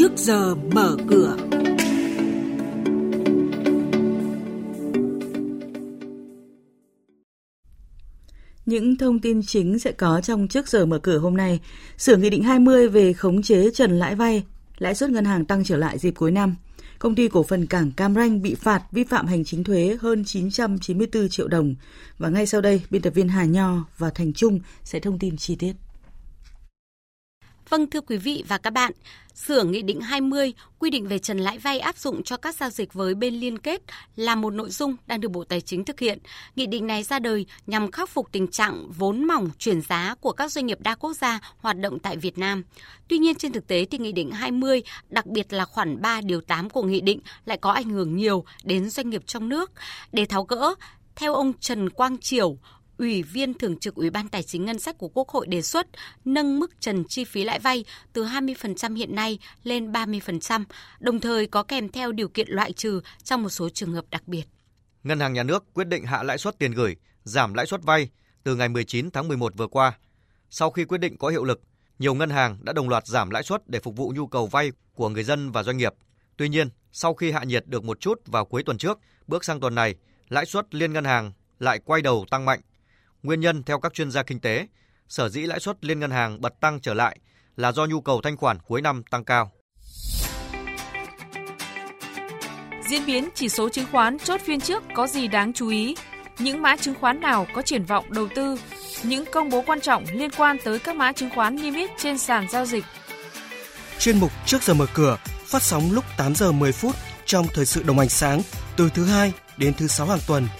trước giờ mở cửa. Những thông tin chính sẽ có trong trước giờ mở cửa hôm nay. Sửa Nghị định 20 về khống chế trần lãi vay, lãi suất ngân hàng tăng trở lại dịp cuối năm. Công ty cổ phần cảng Cam Ranh bị phạt vi phạm hành chính thuế hơn 994 triệu đồng. Và ngay sau đây, biên tập viên Hà Nho và Thành Trung sẽ thông tin chi tiết. Vâng thưa quý vị và các bạn, sửa Nghị định 20 quy định về trần lãi vay áp dụng cho các giao dịch với bên liên kết là một nội dung đang được Bộ Tài chính thực hiện. Nghị định này ra đời nhằm khắc phục tình trạng vốn mỏng chuyển giá của các doanh nghiệp đa quốc gia hoạt động tại Việt Nam. Tuy nhiên trên thực tế thì Nghị định 20, đặc biệt là khoản 3 điều 8 của Nghị định lại có ảnh hưởng nhiều đến doanh nghiệp trong nước. Để tháo gỡ, theo ông Trần Quang Triều, Ủy viên Thường trực Ủy ban Tài chính Ngân sách của Quốc hội đề xuất nâng mức trần chi phí lãi vay từ 20% hiện nay lên 30%, đồng thời có kèm theo điều kiện loại trừ trong một số trường hợp đặc biệt. Ngân hàng Nhà nước quyết định hạ lãi suất tiền gửi, giảm lãi suất vay từ ngày 19 tháng 11 vừa qua. Sau khi quyết định có hiệu lực, nhiều ngân hàng đã đồng loạt giảm lãi suất để phục vụ nhu cầu vay của người dân và doanh nghiệp. Tuy nhiên, sau khi hạ nhiệt được một chút vào cuối tuần trước, bước sang tuần này, lãi suất liên ngân hàng lại quay đầu tăng mạnh Nguyên nhân theo các chuyên gia kinh tế, sở dĩ lãi suất liên ngân hàng bật tăng trở lại là do nhu cầu thanh khoản cuối năm tăng cao. Diễn biến chỉ số chứng khoán chốt phiên trước có gì đáng chú ý? Những mã chứng khoán nào có triển vọng đầu tư? Những công bố quan trọng liên quan tới các mã chứng khoán niêm yết trên sàn giao dịch. Chuyên mục Trước giờ mở cửa phát sóng lúc 8 giờ 10 phút trong thời sự đồng hành sáng từ thứ hai đến thứ sáu hàng tuần –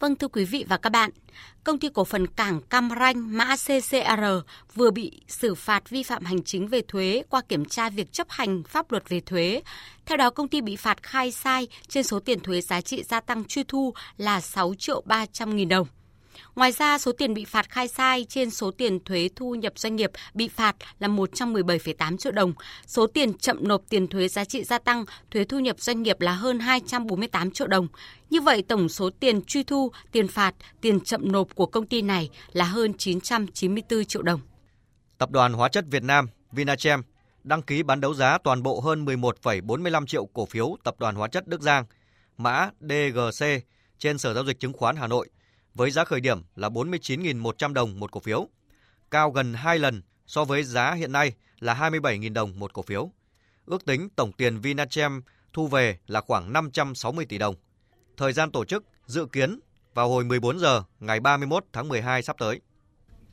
Vâng thưa quý vị và các bạn, công ty cổ phần cảng Cam Ranh mã CCR vừa bị xử phạt vi phạm hành chính về thuế qua kiểm tra việc chấp hành pháp luật về thuế. Theo đó, công ty bị phạt khai sai trên số tiền thuế giá trị gia tăng truy thu là 6 triệu 300 nghìn đồng. Ngoài ra, số tiền bị phạt khai sai trên số tiền thuế thu nhập doanh nghiệp bị phạt là 117,8 triệu đồng. Số tiền chậm nộp tiền thuế giá trị gia tăng, thuế thu nhập doanh nghiệp là hơn 248 triệu đồng. Như vậy, tổng số tiền truy thu, tiền phạt, tiền chậm nộp của công ty này là hơn 994 triệu đồng. Tập đoàn Hóa chất Việt Nam Vinachem đăng ký bán đấu giá toàn bộ hơn 11,45 triệu cổ phiếu Tập đoàn Hóa chất Đức Giang, mã DGC trên Sở Giao dịch Chứng khoán Hà Nội với giá khởi điểm là 49.100 đồng một cổ phiếu, cao gần 2 lần so với giá hiện nay là 27.000 đồng một cổ phiếu. Ước tính tổng tiền Vinachem thu về là khoảng 560 tỷ đồng. Thời gian tổ chức dự kiến vào hồi 14 giờ ngày 31 tháng 12 sắp tới.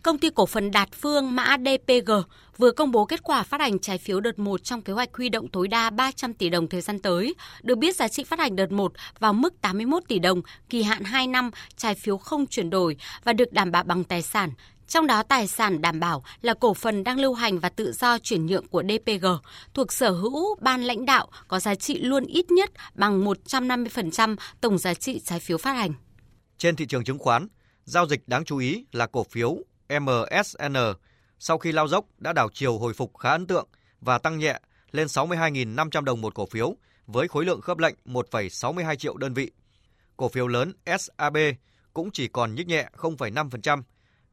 Công ty cổ phần Đạt Phương mã DPG vừa công bố kết quả phát hành trái phiếu đợt 1 trong kế hoạch huy động tối đa 300 tỷ đồng thời gian tới. Được biết giá trị phát hành đợt 1 vào mức 81 tỷ đồng, kỳ hạn 2 năm, trái phiếu không chuyển đổi và được đảm bảo bằng tài sản. Trong đó tài sản đảm bảo là cổ phần đang lưu hành và tự do chuyển nhượng của DPG thuộc sở hữu ban lãnh đạo có giá trị luôn ít nhất bằng 150% tổng giá trị trái phiếu phát hành. Trên thị trường chứng khoán, giao dịch đáng chú ý là cổ phiếu MSN sau khi lao dốc đã đảo chiều hồi phục khá ấn tượng và tăng nhẹ lên 62.500 đồng một cổ phiếu với khối lượng khớp lệnh 1,62 triệu đơn vị. Cổ phiếu lớn SAB cũng chỉ còn nhích nhẹ 0,5%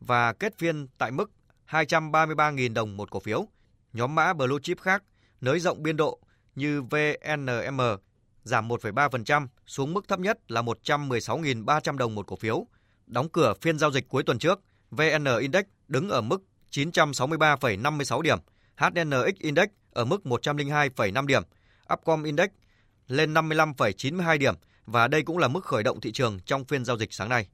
và kết phiên tại mức 233.000 đồng một cổ phiếu. Nhóm mã blue chip khác nới rộng biên độ như VNM giảm 1,3% xuống mức thấp nhất là 116.300 đồng một cổ phiếu. Đóng cửa phiên giao dịch cuối tuần trước, VN Index đứng ở mức 963,56 điểm, HNX Index ở mức 102,5 điểm, Upcom Index lên 55,92 điểm và đây cũng là mức khởi động thị trường trong phiên giao dịch sáng nay.